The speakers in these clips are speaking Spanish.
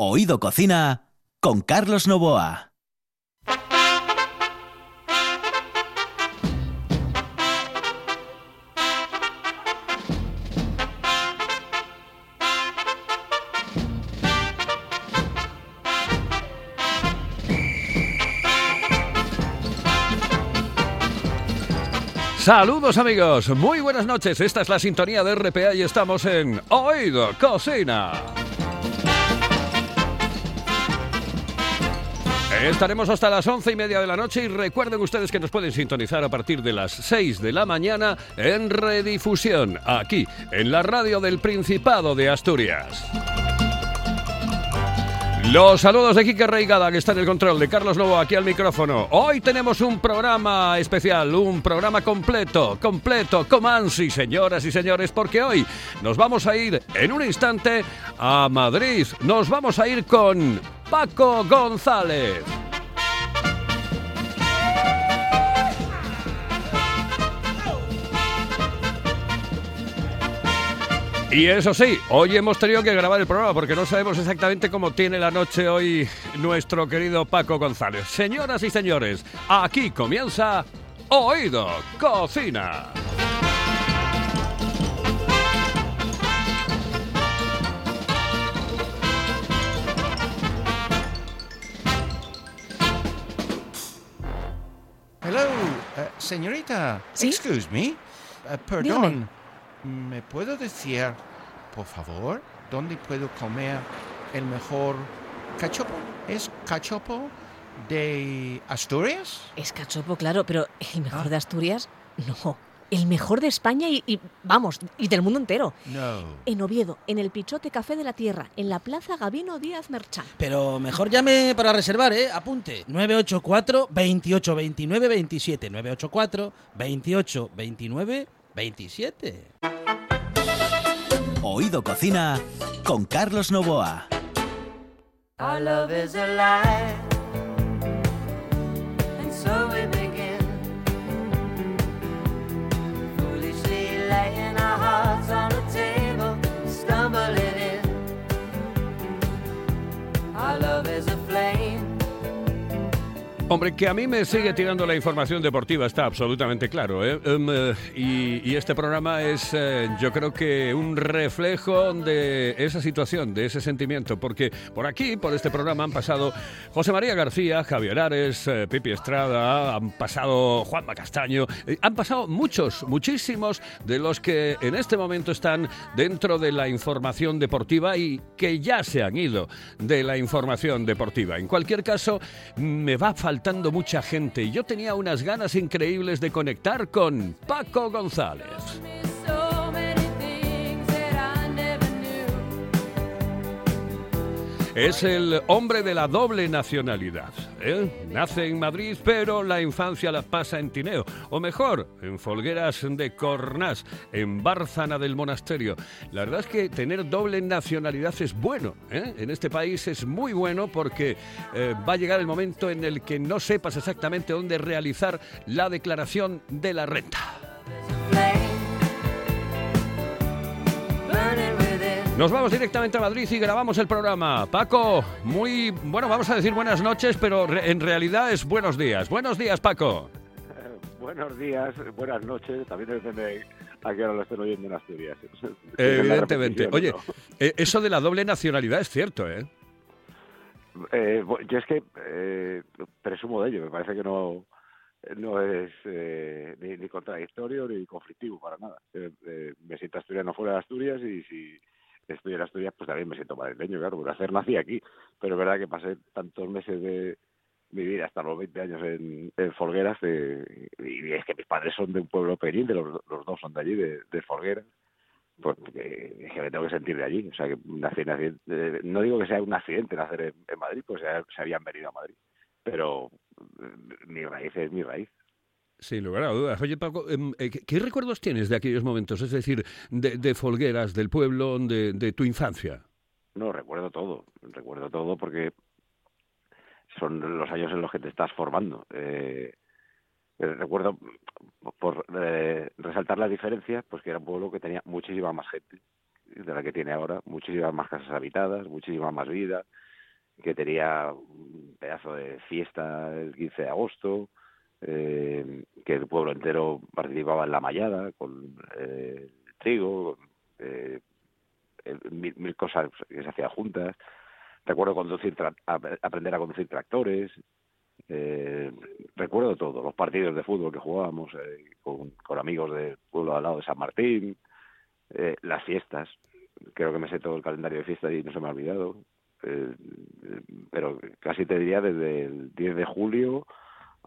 Oído Cocina con Carlos Novoa. Saludos amigos, muy buenas noches. Esta es la sintonía de RPA y estamos en Oído Cocina. Estaremos hasta las once y media de la noche y recuerden ustedes que nos pueden sintonizar a partir de las 6 de la mañana en redifusión, aquí, en la radio del Principado de Asturias. Los saludos de Quique Reigada, que está en el control, de Carlos Lobo aquí al micrófono. Hoy tenemos un programa especial, un programa completo, completo, comansi, señoras y señores, porque hoy nos vamos a ir en un instante a Madrid. Nos vamos a ir con Paco González. Y eso sí, hoy hemos tenido que grabar el programa porque no sabemos exactamente cómo tiene la noche hoy nuestro querido Paco González. Señoras y señores, aquí comienza Oído Cocina. Señorita. ¿Sí? Excuse me. Eh, perdón. ¿Me puedo decir, por favor, dónde puedo comer el mejor cachopo? ¿Es cachopo de Asturias? Es cachopo, claro, pero el mejor Ah. de Asturias, no. El mejor de España y, y, vamos, y del mundo entero. No. En Oviedo, en el Pichote Café de la Tierra, en la Plaza Gabino Díaz Merchán. Pero mejor llame para reservar, ¿eh? Apunte. 984 28 29 27. 984 28 29 27. Oído Cocina con Carlos Novoa. Our love is alive, Hombre, que a mí me sigue tirando la información deportiva, está absolutamente claro. ¿eh? Em, eh, y, este programa es, eh, yo creo que un reflejo de esa situación, de ese sentimiento, porque por aquí, por este programa, han pasado José María García, Javier Ares, eh, Pipi Estrada, han pasado Juanma Castaño, han pasado muchos, muchísimos de los que en este momento están dentro de la información deportiva y que ya se han ido de la información deportiva. En cualquier caso, me va mucha gente y yo tenía unas ganas increíbles de conectar con Paco González. Es el hombre de la doble nacionalidad. ¿eh? Nace en Madrid, pero la infancia la pasa en Tineo. O mejor, en Folgueras de Cornás, en Bárzana del Monasterio. La verdad es que tener doble nacionalidad es bueno. ¿eh? En este país es muy bueno porque eh, va a llegar el momento en el que no sepas exactamente dónde realizar la declaración de la renta. Nos vamos directamente a Madrid y grabamos el programa. Paco, muy bueno, vamos a decir buenas noches, pero re- en realidad es buenos días. Buenos días, Paco. Buenos días, buenas noches, también depende a qué hora lo estén oyendo en Asturias. Evidentemente. Oye, eh, eso de la doble nacionalidad es cierto, ¿eh? Eh, yo es que eh, presumo de ello, me parece que no no es eh, ni, ni contradictorio ni conflictivo para nada. Eh, eh, me siento asturiano fuera de Asturias y si estoy en Asturias, pues también me siento madrileño, claro, porque hacer nací aquí. Pero es verdad que pasé tantos meses de mi vida, hasta los 20 años en, en Folgueras, eh, y es que mis padres son de un pueblo pequeño, de los, los dos son de allí, de, de Folgueras. Pues que, es que me tengo que sentir de allí. O sea, que nací, nací- eh, no digo que sea un accidente nacer en, en Madrid, pues se, se habían venido a Madrid. Pero eh, mi raíz es mi raíz. Sin lugar a dudas. Oye, Paco, em, eh, ¿qué, recuerdos tienes de aquellos momentos? Es decir, de, de Folgueras, del pueblo, de, tu infancia. No, recuerdo todo. Recuerdo todo porque son los años en los que te estás formando. Eh, eh, recuerdo, por eh, resaltar las diferencias, pues que era un pueblo que tenía muchísima más gente de la que tiene ahora, muchísimas más casas habitadas, muchísima más vida, que tenía un pedazo de fiesta el 15 de agosto, eh, que el pueblo entero participaba en la mallada con eh, trigo, eh, mil, cosas que se hacían juntas. Recuerdo conducir tra- ap- aprender a conducir tractores. Eh, recuerdo todo, los partidos de fútbol que jugábamos con, con amigos del pueblo al lado de San Martín, las fiestas. Creo que me sé todo el calendario de fiestas y no se me ha olvidado. Pero casi te diría desde el 10 de julio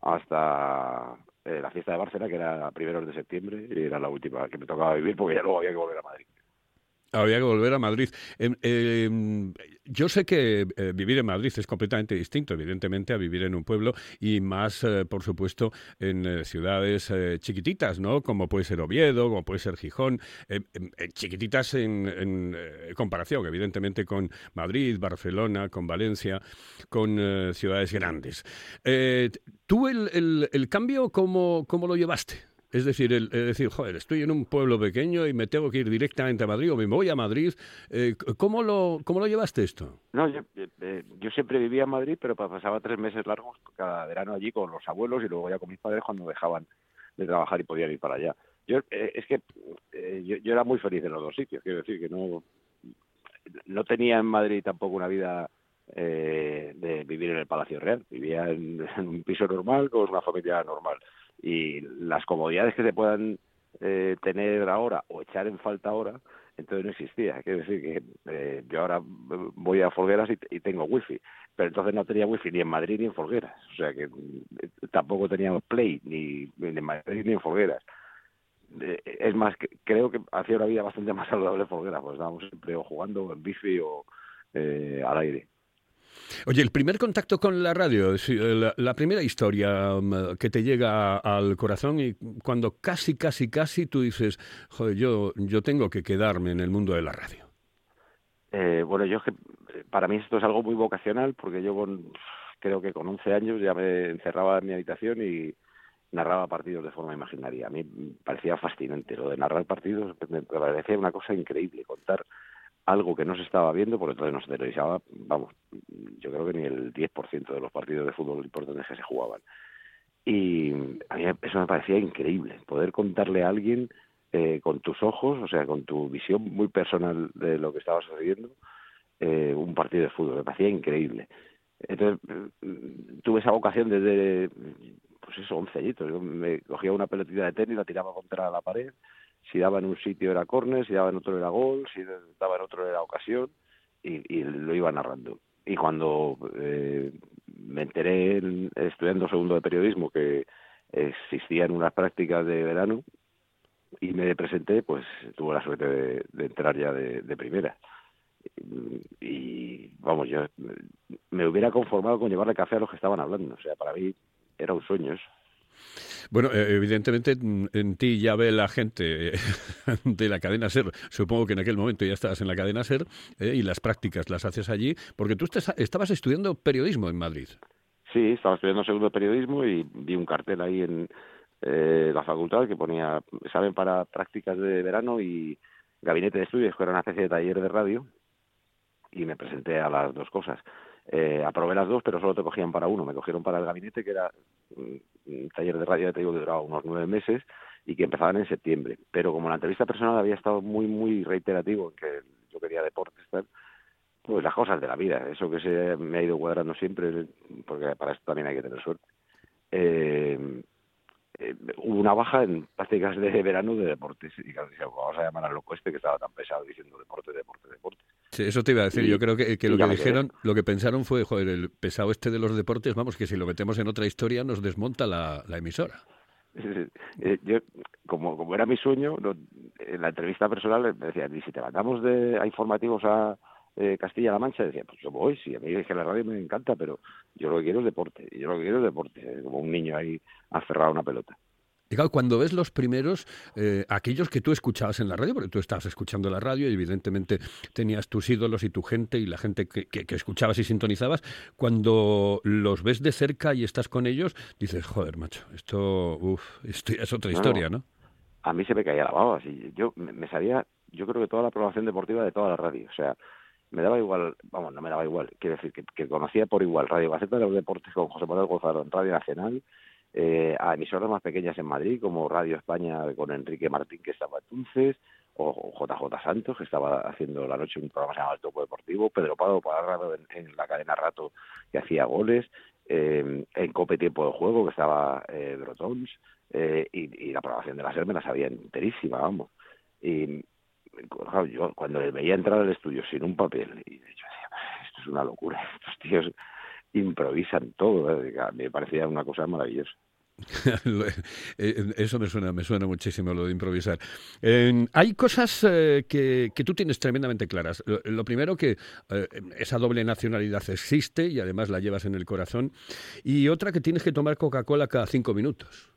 hasta eh, la fiesta de Barcelona, que era primeros de septiembre, y era la última que me tocaba vivir porque ya luego había que volver a Madrid. Había que volver a Madrid. Em, em, yo sé que eh, vivir en Madrid es completamente distinto, evidentemente, a vivir en un pueblo y más, eh, por supuesto, en eh, ciudades chiquititas, ¿no? Como puede ser Oviedo, como puede ser Gijón, em, chiquititas en, en, comparación, evidentemente, con Madrid, Barcelona, con Valencia, con ciudades grandes. ¿Tú el, el- el cambio cómo, cómo lo llevaste? Es decir, el, decir, joder, estoy en un pueblo pequeño y me tengo que ir directamente a Madrid o me voy a Madrid. Eh, ¿cómo, lo, ¿Cómo lo llevaste esto? No, yo, eh, yo siempre vivía en Madrid, pero pa- pasaba tres meses largos cada verano allí con los abuelos y luego ya con mis padres cuando dejaban de trabajar y podían ir para allá. Yo eh, es que eh, yo, yo era muy feliz en los dos sitios, quiero decir que no no tenía en Madrid tampoco una vida eh, de vivir en el Palacio Real, vivía en, en un piso normal con una familia normal y las comodidades que se puedan eh, tener ahora o echar en falta ahora entonces no existía. Quiero decir que eh, yo ahora voy a Folgueras y, y tengo wifi, pero entonces no tenía wifi ni en Madrid ni en Folgueras. O sea que eh, tampoco teníamos Play ni, ni en Madrid ni en Folgueras. Eh, es más, que, creo que hacía una vida bastante más saludable Folgueras, pues estábamos siempre o jugando en bici o eh, al aire. Oye, el primer contacto con la radio, la, la primera historia um, que te llega al corazón y cuando casi, casi, casi tú dices, joder, yo, yo tengo que quedarme en el mundo de la radio. Eh, bueno, yo eh, para mí esto es algo muy vocacional porque yo con, creo que con 11 años ya me encerraba en mi habitación y narraba partidos de forma imaginaria. A mí me parecía fascinante lo de narrar partidos, me parecía una cosa increíble, contar algo que no se estaba viendo, porque entonces no se televisaba, vamos, yo creo que ni el 10% de los partidos de fútbol importantes que se jugaban. Y a mí eso me parecía increíble, poder contarle a alguien eh, con tus ojos, o sea, con tu visión muy personal de lo que estaba sucediendo, eh, un partido de fútbol, me parecía increíble. Entonces, mm, tuve esa vocación desde, pues eso, 11 añitos. Yo me cogía una pelotita de tenis, la tiraba contra la pared, si daba en un sitio era córner, si daba en otro era gol, si daba en otro era ocasión, y, lo iba narrando. Y cuando eh, me enteré en- estudiando segundo de periodismo que existían unas prácticas de verano y me presenté, pues tuve la suerte de, entrar ya de, de primera. Y, y, vamos, yo me hubiera conformado con llevarle café a los que estaban hablando. O sea, para mí era un sueño eso. Bueno, eh, evidentemente mm, en ti ya ve la gente eh, de la cadena SER. Supongo que en aquel momento ya estabas en la cadena SER eh, y las prácticas las haces allí, porque tú estabas estudiando periodismo en Madrid. Sí, estaba estudiando segundo periodismo y vi un cartel ahí en eh, la facultad que ponía examen para prácticas de verano y gabinete de estudios, que era una especie de taller de radio, y me presenté a las dos cosas. Eh, aprobé las dos, pero solo te cogían para uno. Me cogieron para el gabinete, que era mm, un taller de radio, ya te digo, que duraba unos nueve meses y que empezaban en septiembre. Pero como la entrevista personal había estado muy, muy reiterativo en que yo quería deportes, pues las cosas de la vida, eso que se me ha ido cuadrando siempre, porque para esto también hay que tener suerte. Eh, eh, hubo una baja en prácticas de verano de deportes. Y claro, decía, vamos a llamar al loco este que estaba tan pesado diciendo deporte, deporte, deporte. Sí, eso te iba a decir. Y- Yo creo que, lo que quedé. dijeron, lo que pensaron fue, joder, el pesado este de los deportes, vamos, que si lo metemos en otra historia nos desmonta la, la emisora. Eh, yo, como, como era mi sueño, en la entrevista personal me decían, y si te mandamos de, a informativos a eh, Castilla-La Mancha, decía, pues yo voy, sí, a mí es que la radio me encanta, pero yo lo que quiero es deporte, yo lo que quiero es deporte, como un niño ahí aferrado a una pelota. Y claro, cuando ves los primeros, eh, aquellos que tú escuchabas en la radio, porque tú estabas escuchando la radio y evidentemente tenías tus ídolos y tu gente y la gente que, que- que escuchabas y sintonizabas, cuando los ves de cerca y estás con ellos, dices, joder, macho, esto, uf, esto ya es otra historia, ¿no? a mí se me caía la baba. Así, yo me, me sabía yo creo que toda la programación deportiva de toda la radio. O sea, me daba igual, vamos, no me daba igual, quiero decir que, conocía por igual Radio Gaceta de los Deportes con José Manuel Gonzalo en Radio Nacional, eh, a emisoras más pequeñas en Madrid, como Radio España con Enrique Martín, que estaba entonces, o JJ Santos, que estaba haciendo la noche un programa llamado El Topo Deportivo, Pedro Pablo Parrado en, en la cadena Rato, que hacía goles, eh, en Cope Tiempo de Juego, que estaba eh, Brotons, eh, y, y la programación de la SER me la sabía enterísima, vamos. Y yo cuando le veía entrar al estudio sin un papel, y yo decía, esto es una locura, estos tíos improvisan todo, ¿eh? me parecía una cosa maravillosa. Lo- eh, Eso me suena, me suena muchísimo lo de improvisar. Eh, hay cosas eh, que, que tú tienes tremendamente claras. Lo, primero que eh, esa doble nacionalidad existe y además la llevas en el corazón. Y otra que tienes que tomar Coca-Cola cada cinco minutos.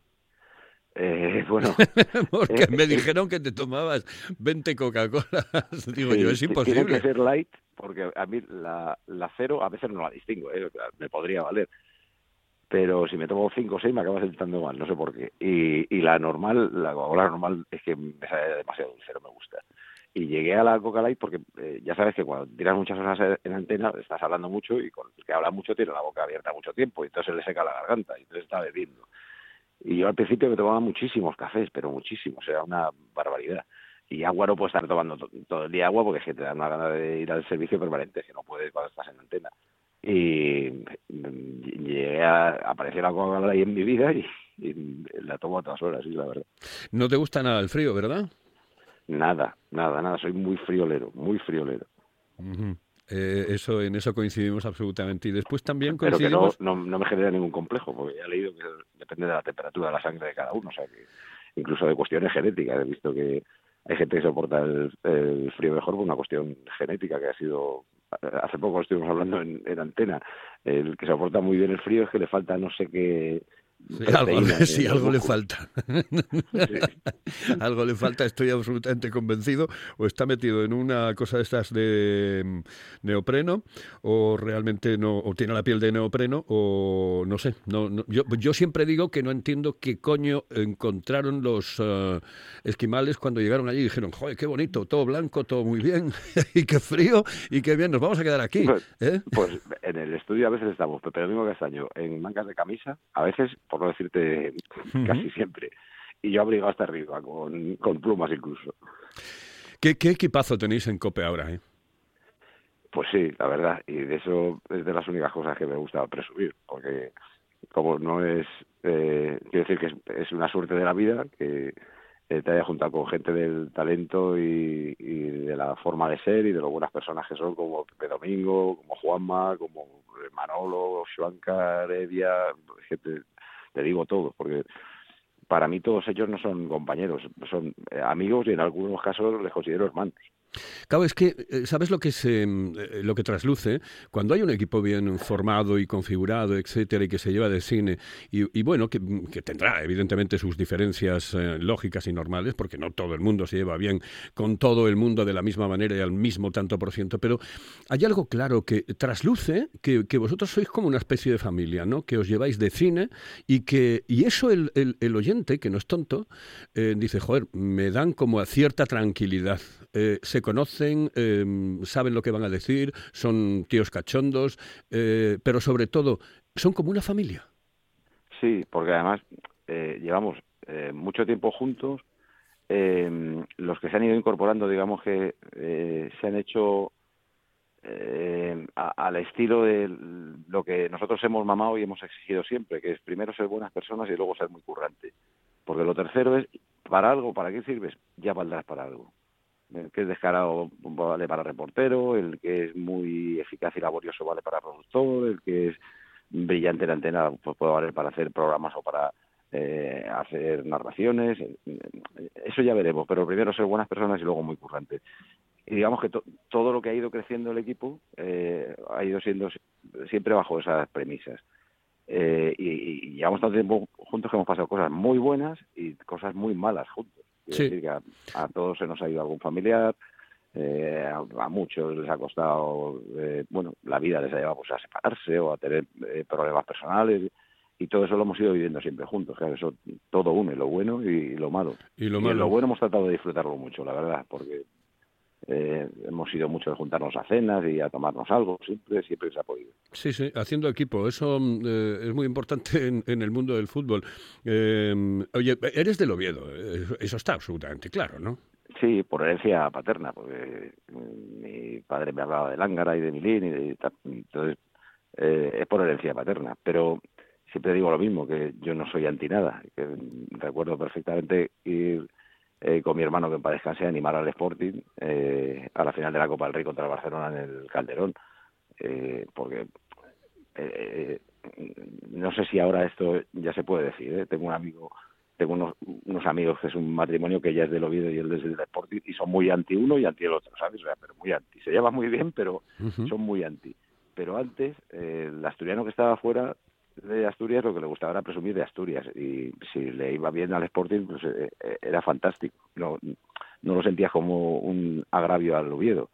Eh, bueno, Porque Eh, me eh, dijeron que te tomabas 20 Coca-Colas. Digo sí, yo, es imposible. Tiene que ser light, porque a mí la, la cero a veces no la distingo, ¿eh? Me podría valer. Pero si me tomo cinco o seis me acaba sentando mal, no sé por qué. Y, y la normal, la Coca-Cola normal es que me sale demasiado dulce, no me gusta. Y llegué a la Coca Light porque eh, ya sabes que cuando tiras muchas horas en antena estás hablando mucho y con el que habla mucho tiene la boca abierta mucho tiempo y entonces le seca la garganta y entonces está bebiendo. Y yo al principio me tomaba muchísimos cafés, pero muchísimos, era una barbaridad. Y agua no puedo estar tomando to- todo el día agua porque es que te da una gana de ir al servicio permanente, que no puedes cuando estás en antena. Y llegué a, apareció la Coca-Cola ahí en mi vida y, y la tomo a todas horas, sí, la verdad. No te gusta nada el frío, ¿verdad? Nada, nada, nada, soy muy friolero, muy friolero. Eh, eso, en eso coincidimos absolutamente. Y después también Pero que no, coincidimos... no, no me genera ningún complejo, porque ya he leído que depende de la temperatura de la sangre de cada uno, o sea que incluso de cuestiones genéticas. He visto que hay gente que soporta el, el frío mejor por una cuestión genética que ha sido. Hace poco estuvimos hablando en, en antena. El que soporta muy bien el frío es que le falta no sé qué. Sí, algo, sí, algo le falta. Sí. algo le falta, estoy absolutamente convencido. O está metido en una cosa de estas de neopreno, o realmente no, o tiene la piel de neopreno, o no sé. No, no- yo, yo siempre digo que no entiendo qué coño encontraron los eh, esquimales cuando llegaron allí y dijeron, joder, qué bonito, todo blanco, todo muy bien, y qué frío, y qué bien, nos vamos a quedar aquí. Pues, ¿eh? pues en el estudio a veces estamos Pepe Domingo Castaño en mangas de camisa, a veces, por no decirte casi siempre, y yo abrigado hasta arriba, con, con plumas incluso. ¿Qué, qué equipazo tenéis en COPE ahora? ¿eh? Pues sí, la verdad, y de eso es de las únicas cosas que me gusta presumir, porque como no es, eh, quiero decir que es, una suerte de la vida que eh, te haya juntado con gente del talento y, de la forma de ser y de lo buenas personas que son, como Pepe Domingo, como Juanma, como Manolo, Xuanca, Heredia, que te, digo todo, porque para mí todos ellos no son compañeros, son eh, amigos y en algunos casos les considero hermanos. Claro, es que, eh, ¿sabes lo que se, eh, lo que trasluce? Cuando hay un equipo bien formado y configurado, etcétera, y que se lleva de cine, y, bueno, que, mm, que tendrá evidentemente sus diferencias eh, lógicas y normales, porque no todo el mundo se lleva bien con todo el mundo de la misma manera y al mismo tanto por ciento, pero hay algo claro que trasluce que, que vosotros sois como una especie de familia, ¿no? Que os lleváis de cine y que, y eso el, el- oyente, que no es tonto, dice, joder, me dan como a cierta tranquilidad. Conocen, eh, saben lo que van a decir, son tíos cachondos, eh, pero sobre todo, son como una familia. Sí, porque además eh, llevamos eh, mucho tiempo juntos. eh, los que se han ido incorporando, digamos que se han hecho eh, a- al estilo de lo que nosotros hemos mamado y hemos exigido siempre, que es primero ser buenas personas y luego ser muy currante. Porque lo tercero es, para algo, ¿para qué sirves? Ya valdrás para algo. El que es descarado vale para reportero, el que es muy eficaz y laborioso vale para productor, el que es brillante en la antena pues puede valer para hacer programas o para eh, hacer narraciones. eh, Eso ya veremos, pero primero ser buenas personas y luego muy currantes. Y digamos que to- todo lo que ha ido creciendo el equipo eh, ha ido siendo si- siempre bajo esas premisas. Eh, y- y llevamos tanto tiempo juntos que hemos pasado cosas muy buenas y cosas muy malas juntos. Sí. decir que a, a todos se nos ha ido algún familiar, eh, a, a muchos les ha costado, eh, bueno, la vida les ha llevado pues, a separarse o a tener eh, problemas personales y todo eso lo hemos ido viviendo siempre juntos. Claro, eso todo une, lo bueno y lo malo. Y lo Y en malo. lo bueno hemos tratado de disfrutarlo mucho, la verdad, porque eh, hemos ido mucho de juntarnos a cenas y a tomarnos algo, siempre, siempre se ha podido. Sí, sí, haciendo equipo. Eso mm, eh, es muy importante en, en el mundo del fútbol. Eh, oye, eres del Oviedo. eh, Eso está absolutamente claro, ¿no? Sí, por herencia paterna, porque mm, mi padre me hablaba de Lángara y de Milín y de entonces eh, es por herencia paterna, pero siempre digo lo mismo, que yo no soy anti nada, que recuerdo perfectamente ir eh, con mi hermano que en paz descanse animar al Sporting eh, a la final de la Copa del Rey contra el Barcelona en el Calderón, eh, porque eh, no sé si ahora esto ya se puede decir, ¿eh? tengo un amigo tengo unos, unos amigos que es un matrimonio que ya es del Oviedo y él es del Sporting y son muy anti uno y anti el otro, ¿sabes? O sea, pero muy anti. Se llevan muy bien, pero son muy anti. Pero antes, eh, el asturiano que estaba fuera de Asturias lo que le gustaba era presumir de Asturias y si le iba bien al Sporting pues eh, eh, era fantástico. No, no lo sentías como un agravio al Oviedo,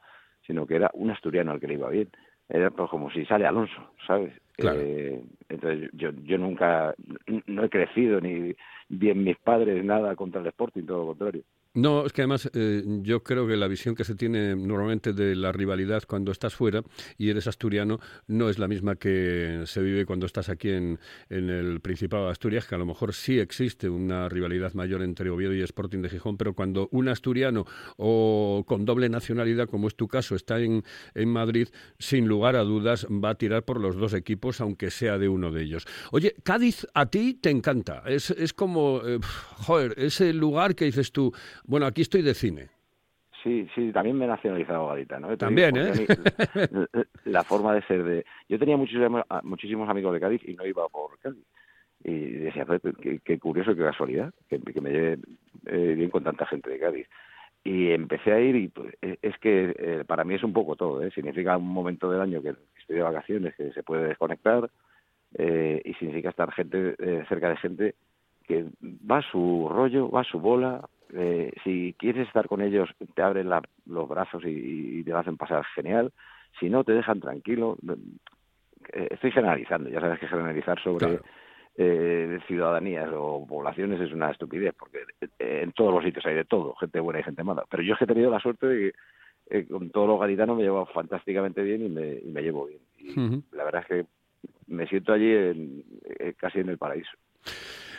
sino que era un asturiano al que le iba bien. Era pues, como si sale Alonso, ¿sabes? Claro. Eh, entonces yo, yo nunca, no he crecido ni bien mis padres nada contra el Sporting, todo lo contrario. No, es que además eh, yo creo que la visión que se tiene normalmente de la rivalidad cuando estás fuera y eres asturiano no es la misma que se vive cuando estás aquí en, en el Principado de Asturias, que a lo mejor sí existe una rivalidad mayor entre Oviedo y Sporting de Gijón, pero cuando un asturiano o con doble nacionalidad, como es tu caso, está en, en Madrid, sin lugar a dudas va a tirar por los dos equipos, aunque sea de uno de ellos. Oye, Cádiz a ti te encanta, es, es como, eh, joder, ese lugar que dices tú, bueno, aquí estoy de cine. Sí, sí, también me he nacionalizado gaditano. ¿eh? Te También, digo, ¿eh? la, la forma de ser de... Yo tenía muchísimos, muchísimos amigos de Cádiz y no iba por Cádiz. Y decía, "Joder, qué, qué curioso, qué casualidad, que, que me lleve eh, bien con tanta gente de Cádiz. Y empecé a ir y pues, eh, es que eh, para mí es un poco todo. ¿eh? Significa un momento del año que estoy de vacaciones, que se puede desconectar eh, y significa estar gente eh, cerca de gente que va a su rollo, va a su bola. Eh, si quieres estar con ellos, te abren la- los brazos y, y te lo hacen pasar genial. Si no, te dejan tranquilo. Eh, Estoy generalizando, ya sabes que generalizar sobre Claro. eh, ciudadanías o poblaciones es una estupidez, porque eh, en todos los sitios hay de todo, gente buena y gente mala. Pero yo es que he tenido la suerte de que eh, con todos los gaditanos me he llevado fantásticamente bien y me, y me llevo bien. Y la verdad es que me siento allí en- eh, casi en el paraíso.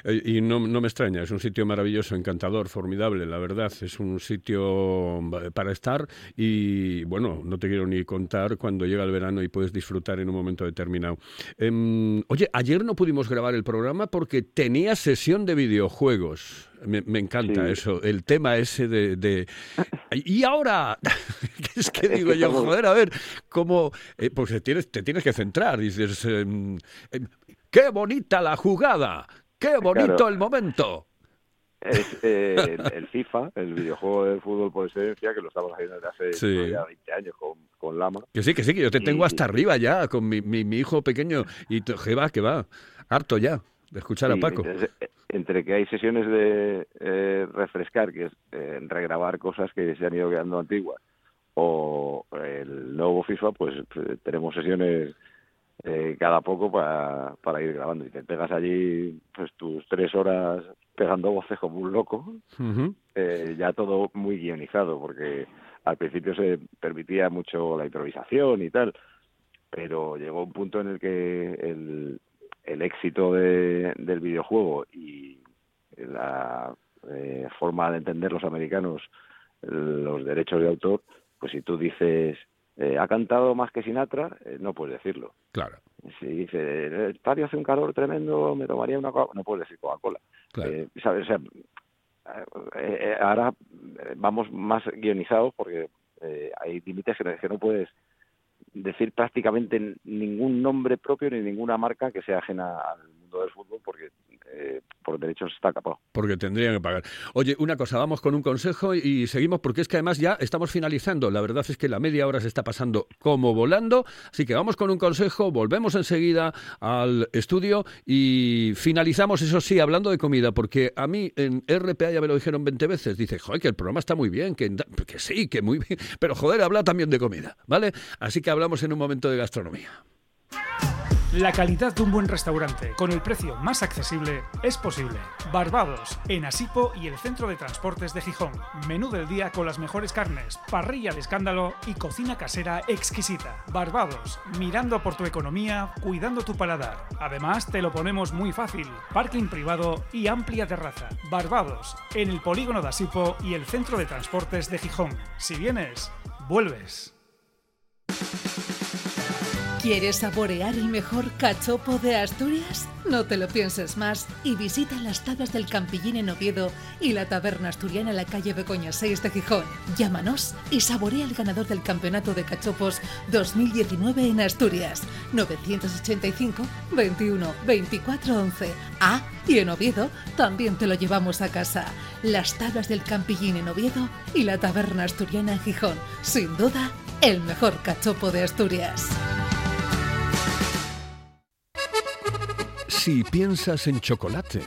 Eh, Y no, no me extraña, es un sitio maravilloso, encantador, formidable, la verdad. Es un sitio para estar y, bueno, no te quiero ni contar cuando llega el verano y puedes disfrutar en un momento determinado. Em, oye, ayer no pudimos grabar el programa porque tenía sesión de videojuegos. Me, me encanta Sí. eso, el tema ese de... de- Y ahora, es que digo yo, joder, a ver, cómo... eh, pues te tienes, te tienes que centrar, dices... em, em, ¡Qué bonita la jugada! ¡Qué bonito Claro. el momento! Es eh, el, el FIFA, el videojuego de fútbol por excelencia, que lo estamos haciendo desde hace Sí. pues, ya 20 años con, con Lama. Que sí, que sí, que yo te Y- tengo hasta arriba ya, con mi, mi, mi hijo pequeño. Y que va, que va. Harto ya de escuchar a Paco. eh, entre que hay sesiones de eh, refrescar, que es eh, regrabar cosas que se han ido quedando antiguas, o el nuevo FIFA, pues eh, tenemos sesiones eh, cada poco para, para ir grabando. Y te pegas allí pues tus tres horas pegando voces como un loco, eh, ya todo muy guionizado, porque al principio se permitía mucho la improvisación y tal, pero llegó un punto en el que el, el éxito de- del videojuego y la eh, forma de entender los americanos los derechos de autor, pues si tú dices eh, ha cantado más que Sinatra, eh, no puedes decirlo. Claro, Si dice el estadio hace un calor tremendo, me tomaría una Coca- no puedes decir Coca-Cola. claro. Eh, ¿sabes? O sea, eh, eh, ahora eh, vamos más guionizados porque eh, hay límites que no puedes decir prácticamente ningún nombre propio ni ninguna marca que sea ajena al mundo del fútbol porque eh, por derechos está capado. Porque tendrían que pagar. Oye, una cosa, vamos con un consejo y seguimos porque es que además ya estamos finalizando. La verdad es que la media hora se está pasando como volando. Así que vamos con un consejo, volvemos enseguida al estudio y finalizamos, eso sí, hablando de comida, porque a mí en RPA ya me lo dijeron 20 veces. Dice, joder, que el programa está muy bien, que, que sí, que muy bien. Pero joder, habla también de comida, ¿vale? Así que hablamos en un momento de gastronomía. La calidad de un buen restaurante con el precio más accesible es posible. Barbados, en Asipo y el Centro de Transportes de Gijón. Menú del día con las mejores carnes, parrilla de escándalo y cocina casera exquisita. Barbados, mirando por tu economía, cuidando tu paladar. Además, te lo ponemos muy fácil. Parking privado y amplia terraza. Barbados, en el polígono de Asipo y el Centro de Transportes de Gijón. Si vienes, vuelves. ¿Quieres saborear el mejor cachopo de Asturias? No te lo pienses más y visita las tablas del Campillín en Oviedo y la taberna asturiana en la calle Begoña 6 de Gijón. Llámanos y saborea el ganador del campeonato de cachopos 2019 en Asturias. 985 21 24 11. Ah, y en Oviedo también te lo llevamos a casa. Las tablas del Campillín en Oviedo y la taberna asturiana en Gijón. Sin duda, el mejor cachopo de Asturias. Si piensas en chocolate,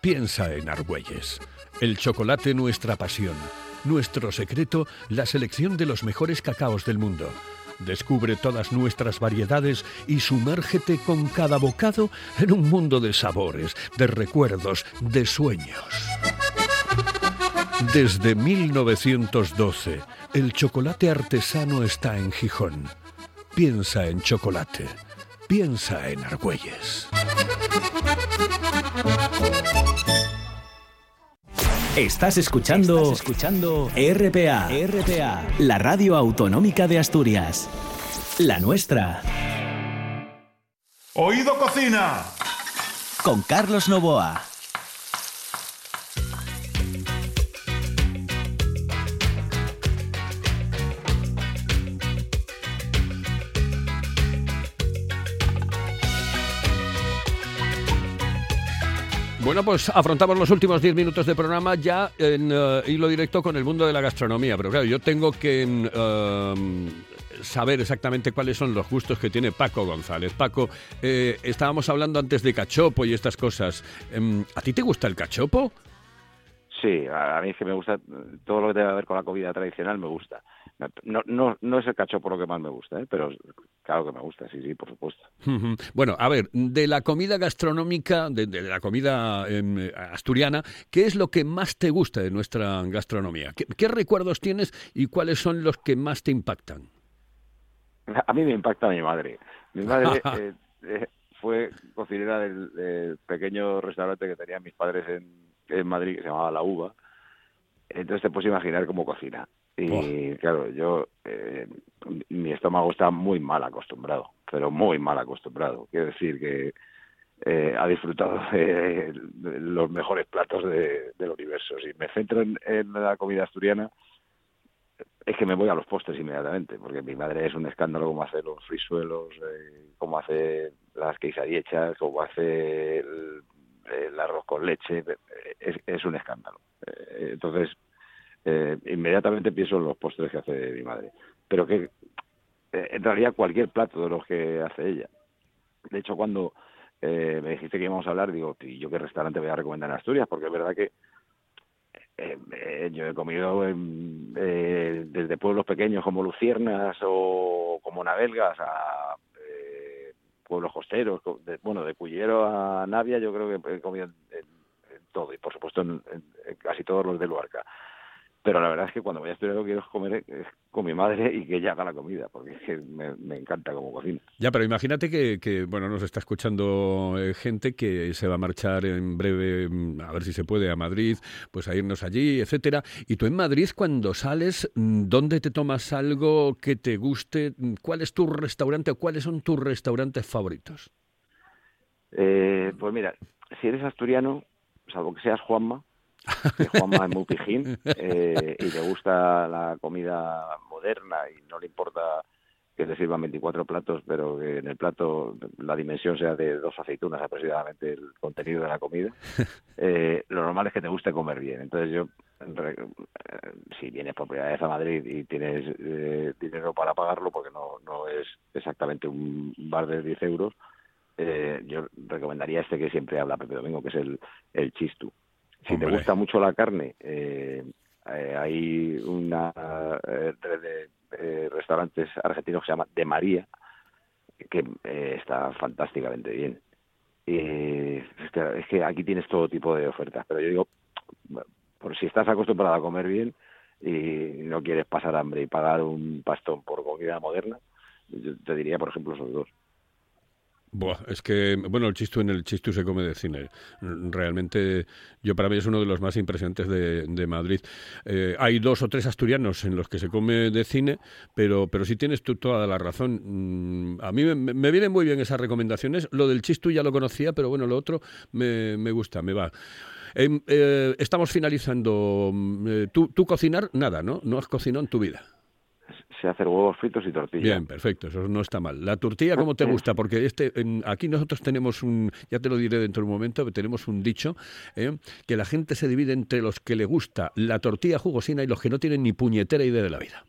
piensa en Argüelles. El chocolate nuestra pasión. Nuestro secreto, la selección de los mejores cacaos del mundo. Descubre todas nuestras variedades y sumérgete con cada bocado en un mundo de sabores, de recuerdos, de sueños. Desde 1912, el chocolate artesano está en Gijón. Piensa en chocolate. Piensa en Argüelles. Estás escuchando, escuchando RPA, RPA, la radio autonómica de Asturias. La nuestra. ¡Oído cocina! Con Carlos Novoa. Bueno, pues afrontamos los últimos 10 minutos de programa ya en eh, hilo directo con el mundo de la gastronomía. Pero claro, yo tengo que eh, saber exactamente cuáles son los gustos que tiene Paco González. Paco, eh, estábamos hablando antes de cachopo y estas cosas. Em, ¿A ti te gusta el cachopo? Sí, a mí es que me gusta todo lo que tenga que ver con la comida tradicional, me gusta. No, no, no es el cachopo lo que más me gusta, ¿eh? pero claro que me gusta, sí, sí, por supuesto. Bueno, a ver, de la comida gastronómica, de, de la comida em, asturiana, ¿qué es lo que más te gusta de nuestra gastronomía? ¿Qué, qué recuerdos tienes y cuáles son los que más te impactan? A mí me impacta mi madre. Mi madre eh, eh, fue cocinera del, del pequeño restaurante que tenían mis padres en, en Madrid, que se llamaba La Uva. Entonces te puedes imaginar cómo cocina. Y claro, yo, eh, mi estómago está muy mal acostumbrado, pero muy mal acostumbrado. Quiero decir que eh, ha disfrutado de, los mejores platos de- del universo. Si me centro en, la comida asturiana, es que me voy a los postres inmediatamente, porque mi madre es un escándalo cómo hace los frisuelos, eh, cómo hace las quesadillas, cómo hace el, el arroz con leche, es, es un escándalo. Eh, entonces, eh, inmediatamente pienso en los postres que hace mi madre. Pero que eh, en realidad cualquier plato de los que hace ella. De hecho, cuando eh, me dijiste que íbamos a hablar, digo, ¿y yo qué restaurante voy a recomendar en Asturias? Porque es verdad que eh, eh, yo he comido eh, desde pueblos pequeños como Luciernas o como Navelgas a pueblos costeros, bueno, de Cullero a Navia yo creo que he comido en, todo y por supuesto en casi todos los de Luarca. Pero la verdad es que cuando voy a Asturias lo que quiero comer es con mi madre y que ella haga la comida, porque es que me, me encanta como cocina. Ya, pero imagínate que, que, bueno, nos está escuchando eh, gente que se va a marchar en breve, mm, a ver si se puede, a Madrid, pues a irnos allí, etcétera. Y tú en Madrid, cuando sales, mm, ¿dónde te tomas algo que te guste? Mm, ¿Cuál es tu restaurante o cuáles son tus restaurantes favoritos? Eh, pues mira, si eres asturiano, salvo que seas Juanma, que Juanma es muy pijín eh, y le gusta la comida moderna y no le importa que te sirvan 24 platos, pero que en el plato la dimensión sea de dos aceitunas aproximadamente el contenido de la comida, eh, lo normal es que te guste comer bien. Entonces yo, eh, si vienes por primera vez a Madrid y tienes eh, dinero para pagarlo, porque no, no es exactamente un bar de 10 euros, eh, yo recomendaría este que siempre habla Pepe Domingo, que es el, el chistu. Si te gusta mucho la carne, eh, eh, hay una eh, red de eh, restaurantes argentinos que se llama De María, que está fantásticamente bien. Y es que, es que aquí tienes todo tipo de ofertas, pero yo digo, por si estás acostumbrado a comer bien y no quieres pasar hambre y pagar un pastón por comida moderna, yo te diría, por ejemplo, esos dos. Buah, es que, bueno, el chistu en el chistu se come de cine. Realmente, yo para mí es uno de los más impresionantes de, de Madrid. Eh, hay dos o tres asturianos en los que se come de cine, pero, pero sí tienes tú toda la razón. Mm, A mí me, vienen muy bien esas recomendaciones. Lo del chistu ya lo conocía, pero bueno, lo otro me, me gusta, me va. Em, eh, estamos finalizando. Mm, eh, ¿tú, tú cocinar, nada, ¿no? No has cocinado en tu vida. Sé hacer huevos fritos y tortillas. Bien, perfecto, eso no está mal. La tortilla, ¿cómo te gusta? Porque este, en- aquí nosotros tenemos un, ya te lo diré dentro de un momento, tenemos un dicho, ¿eh? que la gente se divide entre los que le gusta la tortilla jugosina y los que no tienen ni puñetera idea de la vida.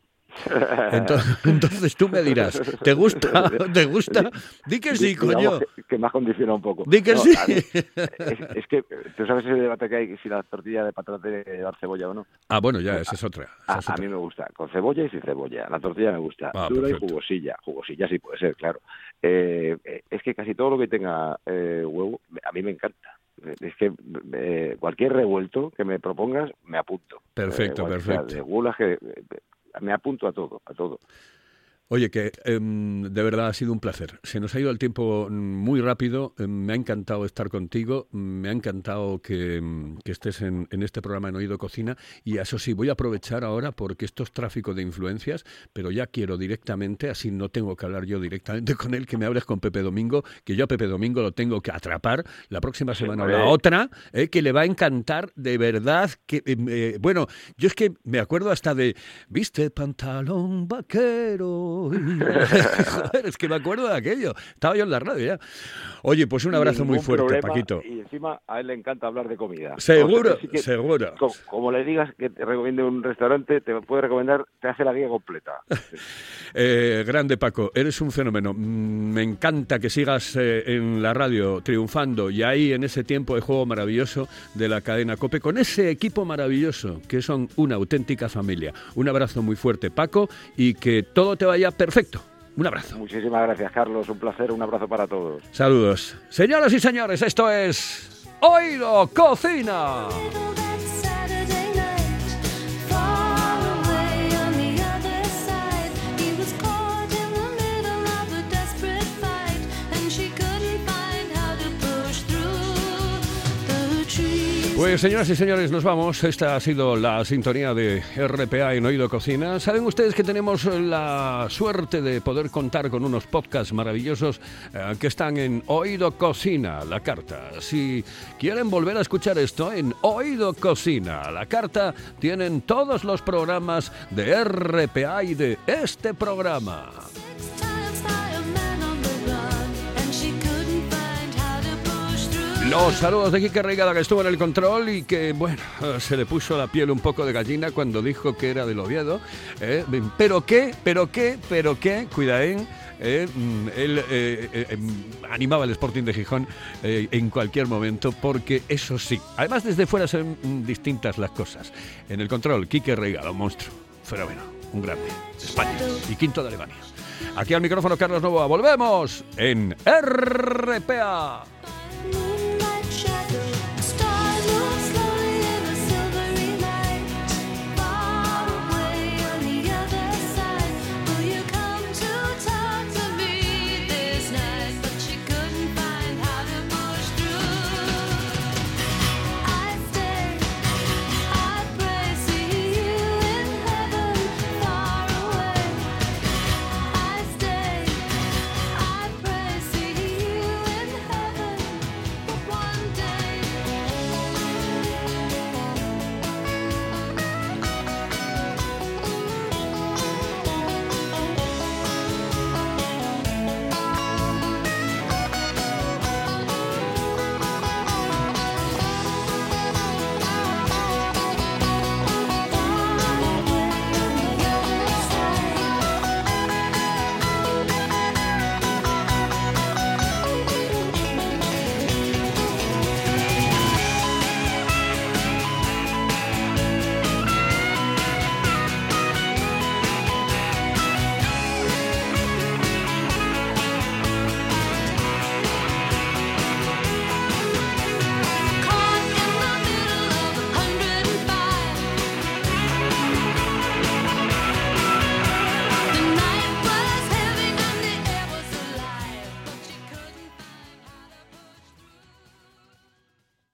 Entonces, entonces tú me dirás, ¿te gusta? ¿Te gusta? Di que sí, coño. Que, que me ha condicionado un poco. Di que No, sí. es, es que tú sabes ese debate que hay si la tortilla de patata que llevar cebolla o no. Ah, bueno, ya, esa es otra. esa A, es a mí me gusta, con cebolla y sin cebolla. La tortilla me gusta, Ah, dura perfecto. y jugosilla. Jugosilla sí puede ser, claro. Eh, eh, es que casi todo lo que tenga eh, huevo, a mí me encanta. Es que eh, cualquier revuelto que me propongas, me apunto. Perfecto, perfecto. de gulas que me apunto a todo, a todo. Oye, que em, de verdad ha sido un placer. Se nos ha ido el tiempo mm, muy rápido. Em, me ha encantado estar contigo. Me ha encantado que, em, que estés en, en este programa en Oído Cocina. Y eso sí, voy a aprovechar ahora porque esto es tráfico de influencias, pero ya quiero directamente, así no tengo que hablar yo directamente con él, que me hables con Pepe Domingo, que yo a Pepe Domingo lo tengo que atrapar la próxima semana o la otra, eh, que le va a encantar de verdad. que eh, Bueno, yo es que me acuerdo hasta de, viste pantalón vaquero. Joder, es que me acuerdo de aquello. Estaba yo en la radio ya. Oye, pues un abrazo muy fuerte, problema, Paquito. Y encima a él le encanta hablar de comida. Seguro, O sea, que sí que- seguro. co- Como, le digas que te recomiende un restaurante, te puede recomendar, te hace la guía completa. Eh, grande Paco, eres un fenómeno. Mm, Me encanta que sigas eh, en la radio triunfando y ahí en ese tiempo de juego maravilloso de la cadena Cope con ese equipo maravilloso que son una auténtica familia. Un abrazo muy fuerte Paco y que todo te vaya perfecto. Un abrazo. Muchísimas gracias, Carlos. Un placer. Un abrazo para todos. Saludos. Señoras y señores, esto es Oído Cocina. Pues señoras y señores, nos vamos. Esta ha sido la sintonía de RPA en Oído Cocina. Saben ustedes que tenemos la suerte de poder contar con unos podcasts maravillosos eh, que están en Oído Cocina, la carta. Si quieren volver a escuchar esto en Oído Cocina, la carta, tienen todos los programas de RPA y de este programa. Los saludos de Quique Reigada que estuvo en el control y que, bueno, eh, se le puso la piel un poco de gallina cuando dijo que era del Oviedo. ¿eh? Pero qué, pero qué, pero qué, cuidaén. eh, mm, él eh, eh, em, animaba el Sporting de Gijón eh, en cualquier momento porque eso sí, además desde fuera son mm, distintas las cosas. En el control, Quique Reigada, un monstruo, fenómeno, un grande, de España y quinto de Alemania. Aquí al micrófono Carlos Novoa, volvemos en RPA.